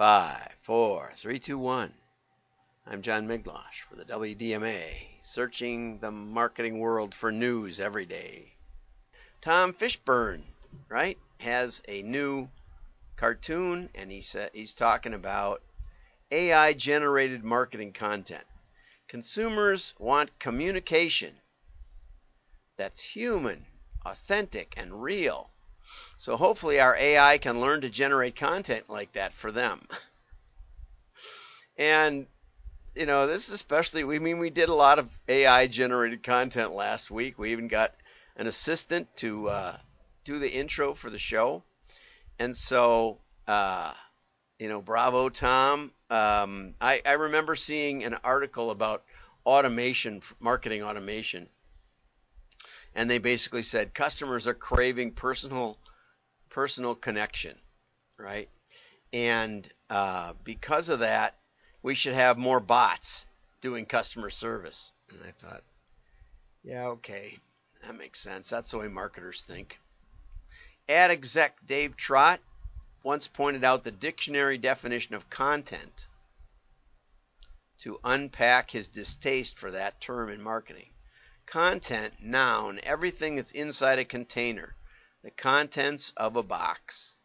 Five, four, three, two, one. I'm John Miglautsch for the WDMA, searching the marketing world for news every day. Tom Fishburne, right, has a new cartoon, and he said he's talking about AI generated marketing content. Consumers want communication that's human, authentic, and real. So hopefully our AI can learn to generate content like that for them. and you know, this is especially we mean we did a lot of AI generated content last week. We even got an assistant to uh, do the intro for the show. And so uh, you know, bravo Tom. Um, I, I remember seeing an article about automation, marketing automation, and they basically said customers are craving personal personal connection, right? And uh, because of that, we should have more bots doing customer service. And I thought, yeah, okay, that makes sense. That's the way marketers think. Ad exec Dave Trott once pointed out the dictionary definition of content to unpack his distaste for that term in marketing. Content, noun, everything that's inside a container the contents of a box.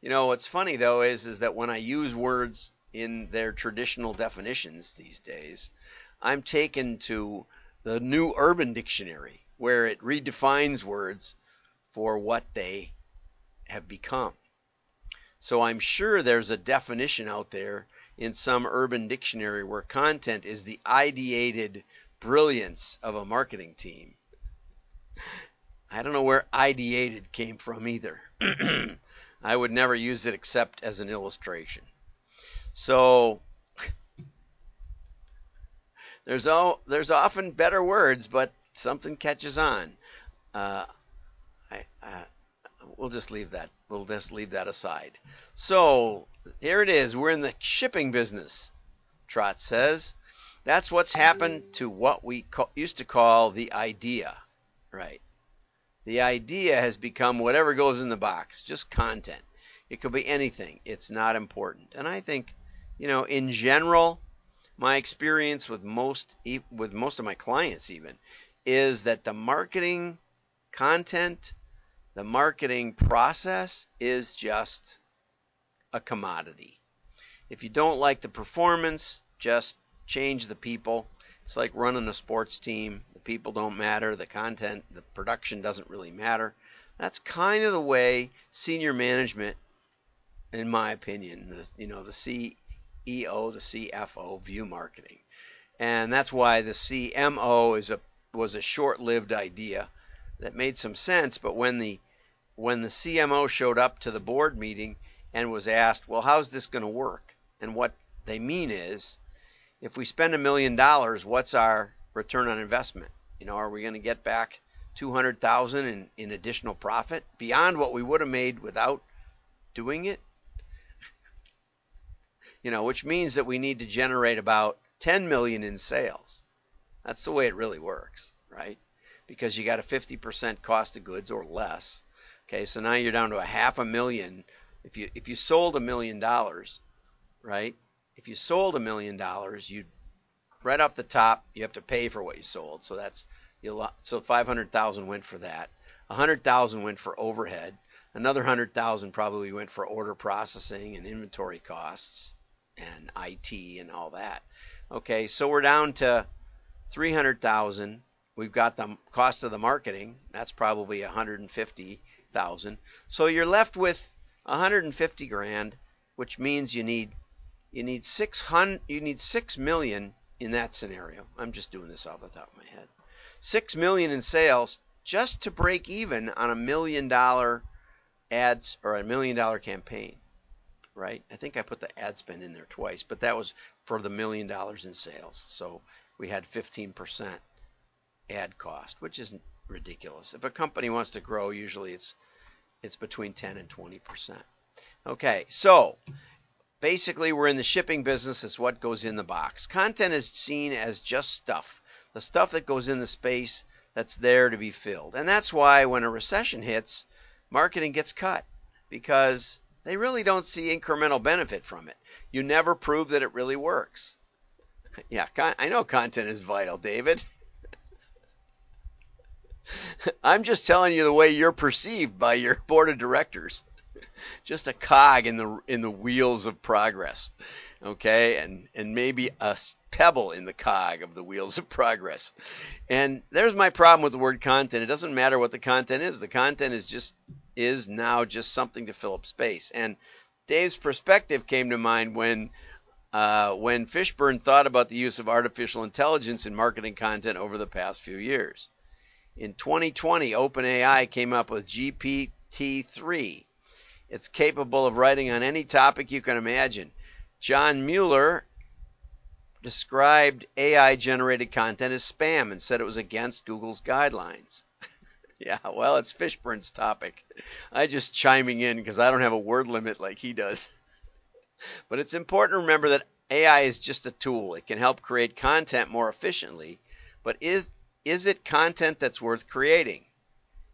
You know, what's funny though is is that when I use words in their traditional definitions these days, I'm taken to the New Urban Dictionary where it redefines words for what they have become. So I'm sure there's a definition out there in some urban dictionary where content is the ideated brilliance of a marketing team. I don't know where ideated came from either. I would never use it except as an illustration. So there's all there's often better words, but something catches on. Uh, I, uh, we'll just leave that. We'll just leave that aside. So here it is. We're in the shipping business. Trott says that's what's happened to what we used to call the idea, right? The idea has become whatever goes in the box, just content. It could be anything. It's not important. And I think, you know, in general, my experience with most with most of my clients even is that the marketing content, the marketing process is just a commodity. If you don't like the performance, just change the people. It's like running a sports team The people don't matter, the content, the production doesn't really matter. That's kind of the way senior management, in my opinion, the, you know, the CEO, the CFO view marketing, and that's why the CMO is a was a short-lived idea that made some sense, but when the when the CMO showed up to the board meeting and was asked, "Well, how's this going to work?" and what they mean is, if we spend a million dollars, what's our return on investment? You know, are we going to get back 200,000 in, in additional profit beyond what we would have made without doing it? You know, which means that we need to generate about 10 million in sales. That's the way it really works, right? Because you got a 50% cost of goods or less. Okay, so now you're down to a half a million. If you if you sold a million dollars, right? If you sold a million dollars, you'd right off the top, you have to pay for what you sold. So that's you so 500,000 went for that. 100,000 went for overhead. Another 100,000 probably went for order processing and inventory costs and IT and all that. Okay, so we're down to 300,000. We've got the cost of the marketing. That's probably 150,000. So you're left with 150 grand, which means you need you need 600 you need 6 million in that scenario. I'm just doing this off the top of my head. Six million in sales just to break even on a million dollar ads or a million dollar campaign. Right? I think I put the ad spend in there twice, but that was for the million dollars in sales. So we had 15% ad cost, which isn't ridiculous. If a company wants to grow, usually it's it's between 10 and 20%. Okay, so Basically, we're in the shipping business. It's what goes in the box. Content is seen as just stuff, the stuff that goes in the space that's there to be filled. And that's why when a recession hits, marketing gets cut because They really don't see incremental benefit from it. You never prove that it really works. Yeah, I know content is vital, David. I'm just telling you the way you're perceived by your board of directors. Just a cog in the in the wheels of progress. Okay? And and maybe a pebble in the cog of the wheels of progress. And there's my problem with the word content. It doesn't matter what the content is. The content is just is now just something to fill up space. And Dave's perspective came to mind when uh, when Fishburne thought about the use of artificial intelligence in marketing content over the past few years. In 2020, OpenAI came up with GPT-3. It's capable of writing on any topic you can imagine. John Mueller described AI generated content as spam and said it was against Google's guidelines. yeah, well, it's Fishburne's topic. I just chiming in because I don't have a word limit like he does. But it's important to remember that AI is just a tool. It can help create content more efficiently, but is is it content that's worth creating?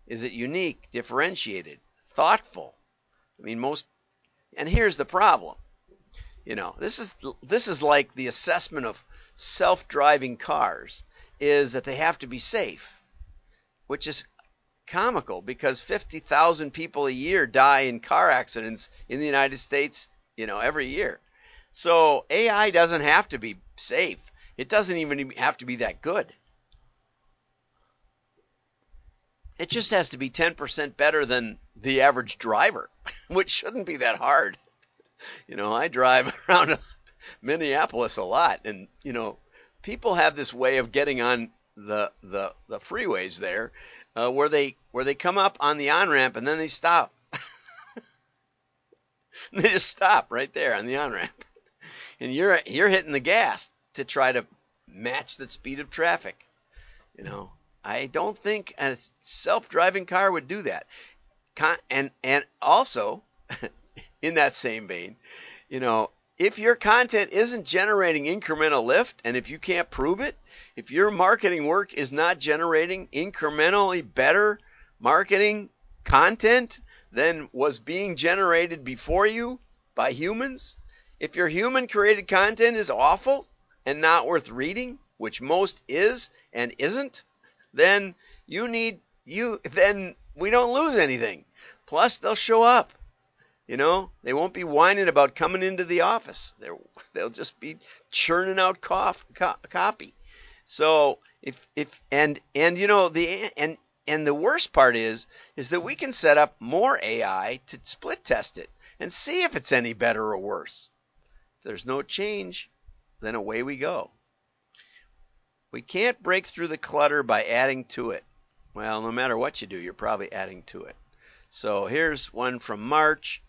Is it unique, differentiated, thoughtful? I mean, most and here's the problem. You know, this is this is like the assessment of self-driving cars is that they have to be safe, which is comical because 50,000 people a year die in car accidents in the United States, you know, every year. So AI doesn't have to be safe. It doesn't even have to be that good. It just has to be 10% better than the average driver, which shouldn't be that hard. You know, I drive around Minneapolis a lot, and you know, people have this way of getting on the the, the freeways there, uh, where they where they come up on the on ramp and then they stop. they just stop right there on the on ramp, and you're you're hitting the gas to try to match the speed of traffic. You know, I don't think a self-driving car would do that. And and also, in that same vein, you know, if your content isn't generating incremental lift, and if you can't prove it, if your marketing work is not generating incrementally better marketing content than was being generated before you by humans, if your human created content is awful and not worth reading, which most is and isn't, then you need you then we don't lose anything. Plus they'll show up. You know, they won't be whining about coming into the office. They're, they'll just be churning out cough, co- copy. So if if and and you know the and and the worst part is is that we can set up more AI to split test it and see if it's any better or worse. If there's no change, then away we go. We can't break through the clutter by adding to it. Well, no matter what you do, you're probably adding to it. So here's one from March.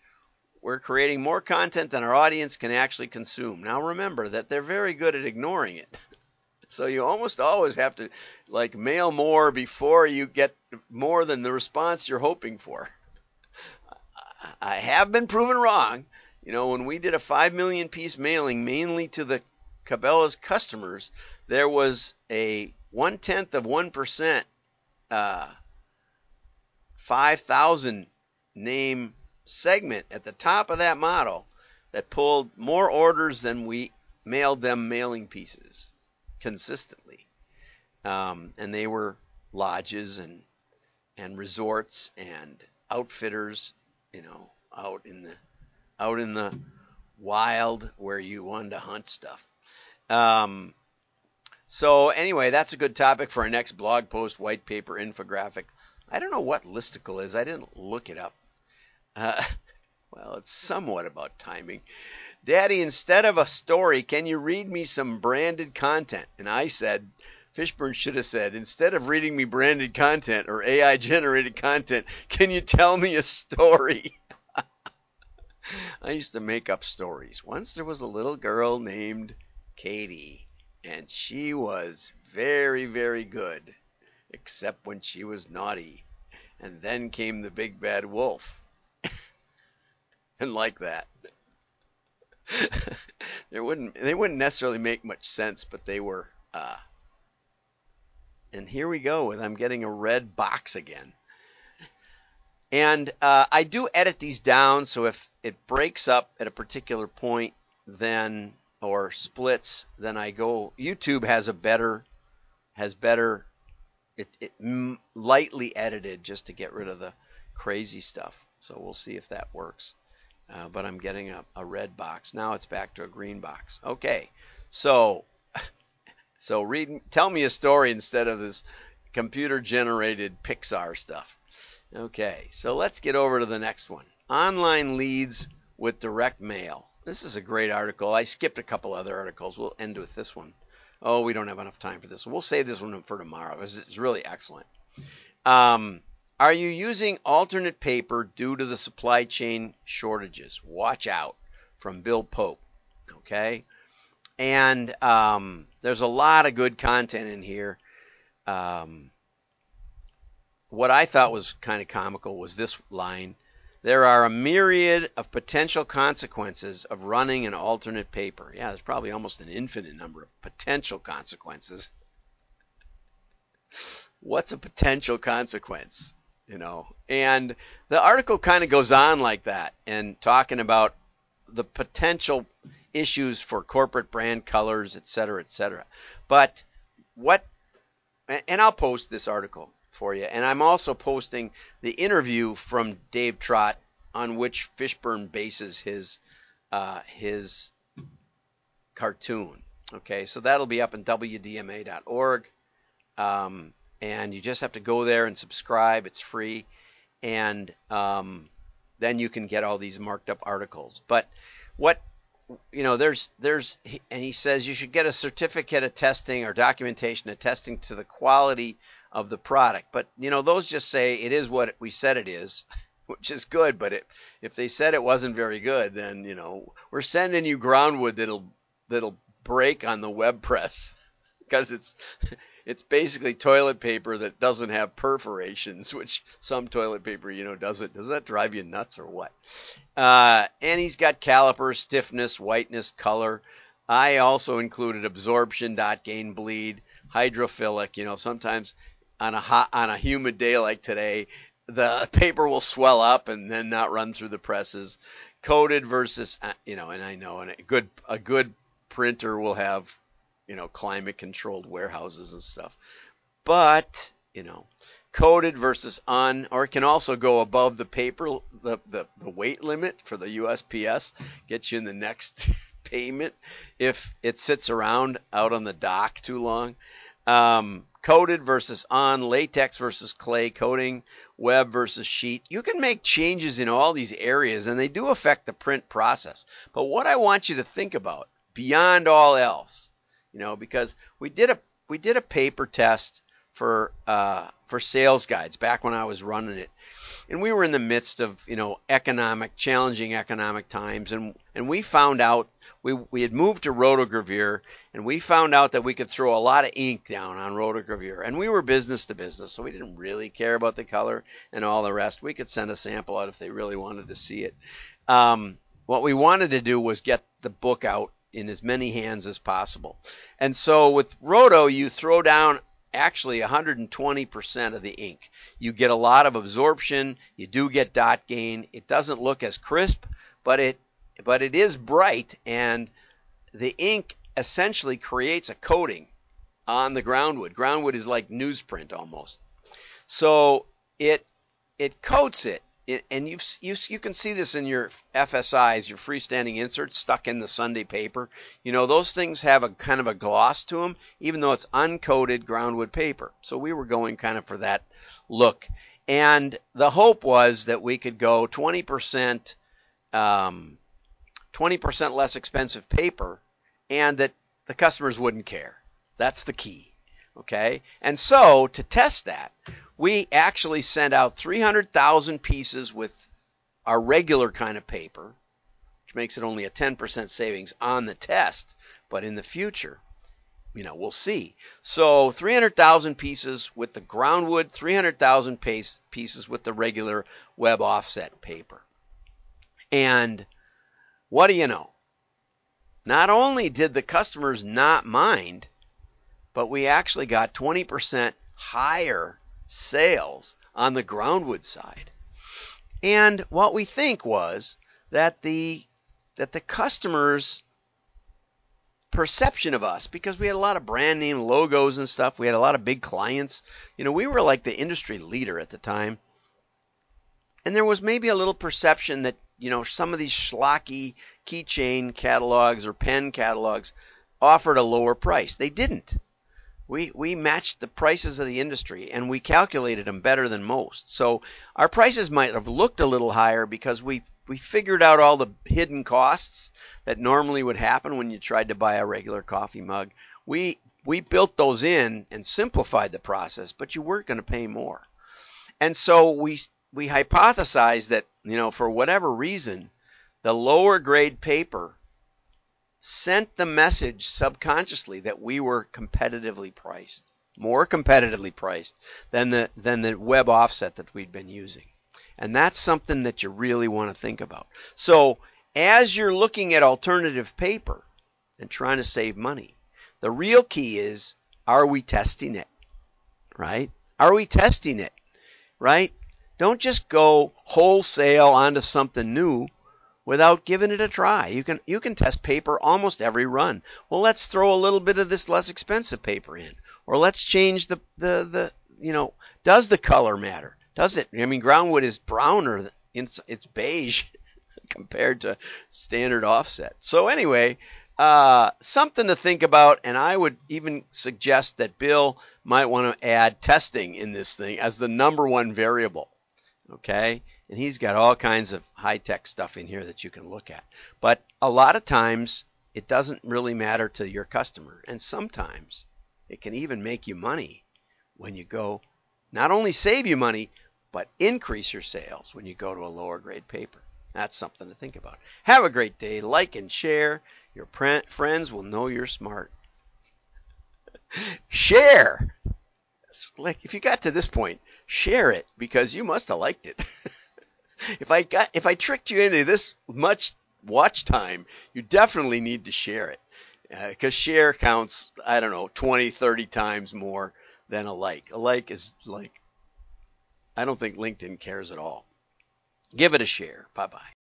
We're creating more content than our audience can actually consume. Now remember that they're very good at ignoring it. so you almost always have to like mail more before you get more than the response you're hoping for. I have been proven wrong. You know, when we did a 5 million piece mailing mainly to the Cabela's customers, there was a one tenth of one percent, uh, five thousand name segment at the top of that model that pulled more orders than we mailed them mailing pieces consistently, um, and they were lodges and and resorts and outfitters, you know, out in the out in the wild where you wanted to hunt stuff. Um, so anyway, that's a good topic for our next blog post, white paper infographic. I don't know what listicle is. I didn't look it up. Uh, well, it's somewhat about timing. Daddy, instead of a story, can you read me some branded content? And I said, Fishburne should have said, instead of reading me branded content or AI generated content, can you tell me a story? I used to make up stories. Once there was a little girl named Katie and she was very, very good, except when she was naughty. And then came the big bad wolf. and like that. there wouldn't they wouldn't necessarily make much sense, but they were uh, and here we go with I'm getting a red box again. And uh, I do edit these down, so if it breaks up at a particular point, then or splits, then I go. YouTube has a better has better it, it m- lightly edited just to get rid of the crazy stuff. So we'll see if that works. Uh, but I'm getting a, a red box. Now it's back to a green box. Okay, so so read tell me a story instead of this computer generated Pixar stuff. Okay, so let's get over to the next one. Online leads with direct mail. This is a great article. I skipped a couple other articles. We'll end with this one. Oh, we don't have enough time for this. We'll save this one for tomorrow because it's really excellent. Um, are you using alternate paper due to the supply chain shortages? Watch out from Bill Pope. Okay. And um, there's a lot of good content in here. Um, what I thought was kind of comical was this line there are a myriad of potential consequences of running an alternate paper. Yeah, there's probably almost an infinite number of potential consequences. What's a potential consequence? You know, and the article kind of goes on like that and talking about the potential issues for corporate brand colors, et cetera, et cetera. But what, and I'll post this article for you. And I'm also posting the interview from Dave Trott on which Fishburne bases his uh, his cartoon. Okay, so that'll be up in wdma.org, um, and you just have to go there and subscribe. It's free, and um, then you can get all these marked up articles. But what you know, there's there's and he says you should get a certificate of testing or documentation attesting to the quality of the product. But you know, those just say it is what we said it is, which is good. But it, if they said it wasn't very good, then you know, we're sending you groundwood that'll that'll break on the web press because it's it's basically toilet paper that doesn't have perforations, which some toilet paper, you know, doesn't. Does that drive you nuts or what? Uh, and he's got caliper, stiffness, whiteness, color. I also included absorption, dot gain, bleed, hydrophilic. You know, sometimes on a hot on a humid day like today, the paper will swell up and then not run through the presses. Coated versus uh, you know, and I know, and a good a good printer will have you know climate controlled warehouses and stuff, but you know, coated versus un, or it can also go above the paper the the, the weight limit for the USPS, get you in the next payment if it sits around out on the dock too long. Um, coated versus on, latex versus clay, coating, web versus sheet. You can make changes in all these areas and they do affect the print process. But what I want you to think about beyond all else, you know, because we did a we did a paper test for uh, for sales guides back when I was running it, and we were in the midst of you know economic challenging economic times, and and we found out we we had moved to rotogravure, and we found out that we could throw a lot of ink down on rotogravure, and we were business to business, so we didn't really care about the color and all the rest. We could send a sample out if they really wanted to see it. Um, what we wanted to do was get the book out in as many hands as possible. And so with Roto, you throw down actually 120% of the ink. You get a lot of absorption. You do get dot gain. It doesn't look as crisp, but it but it is bright, and the ink essentially creates a coating on the groundwood. Groundwood is like newsprint almost. So it it coats it and you you can see this in your FSIs, your freestanding inserts stuck in the Sunday paper. You know those things have a kind of a gloss to them, even though it's uncoated groundwood paper. So we were going kind of for that look, and the hope was that we could go 20%, um, 20% less expensive paper, and that the customers wouldn't care. That's the key. Okay, and so to test that, we actually sent out 300,000 pieces with our regular kind of paper, which makes it only a 10% savings on the test, but in the future, you know, we'll see. So 300,000 pieces with the groundwood, 300,000 pieces with the regular web offset paper. And what do you know? Not only did the customers not mind, but we actually got 20% higher sales on the groundwood side. And what we think was that the that the customers perception of us because we had a lot of brand name logos and stuff. We had a lot of big clients. You know, we were like the industry leader at the time. And there was maybe a little perception that, you know, some of these schlocky keychain catalogs or pen catalogs offered a lower price. They didn't. We, we matched the prices of the industry and we calculated them better than most. So our prices might have looked a little higher because we we figured out all the hidden costs that normally would happen when you tried to buy a regular coffee mug. We we built those in and simplified the process, but you weren't going to pay more. And so we we hypothesized that, you know, for whatever reason, the lower grade paper sent the message subconsciously that we were competitively priced, more competitively priced than the than the web offset that we'd been using. And that's something that you really want to think about. So, as you're looking at alternative paper and trying to save money, the real key is are we testing it? Right? Are we testing it? Right? Don't just go wholesale onto something new without giving it a try. You can you can test paper almost every run. Well, let's throw a little bit of this less expensive paper in, or let's change the the the you know does the color matter? Does it? I mean, groundwood is browner. It's it's beige compared to standard offset. So anyway, uh, something to think about, and I would even suggest that Bill might want to add testing in this thing as the number one variable. Okay, and he's got all kinds of high tech stuff in here that you can look at. But a lot of times it doesn't really matter to your customer, and sometimes it can even make you money when you go not only save you money, but increase your sales when you go to a lower grade paper. That's something to think about. Have a great day. Like and share. Your friends will know you're smart. share. Like if you got to this point, share it because you must have liked it. if I got if I tricked you into this much watch time, you definitely need to share it because uh, share counts I don't know 20, 30 times more than a like. A like is like I don't think LinkedIn cares at all. Give it a share. Bye bye.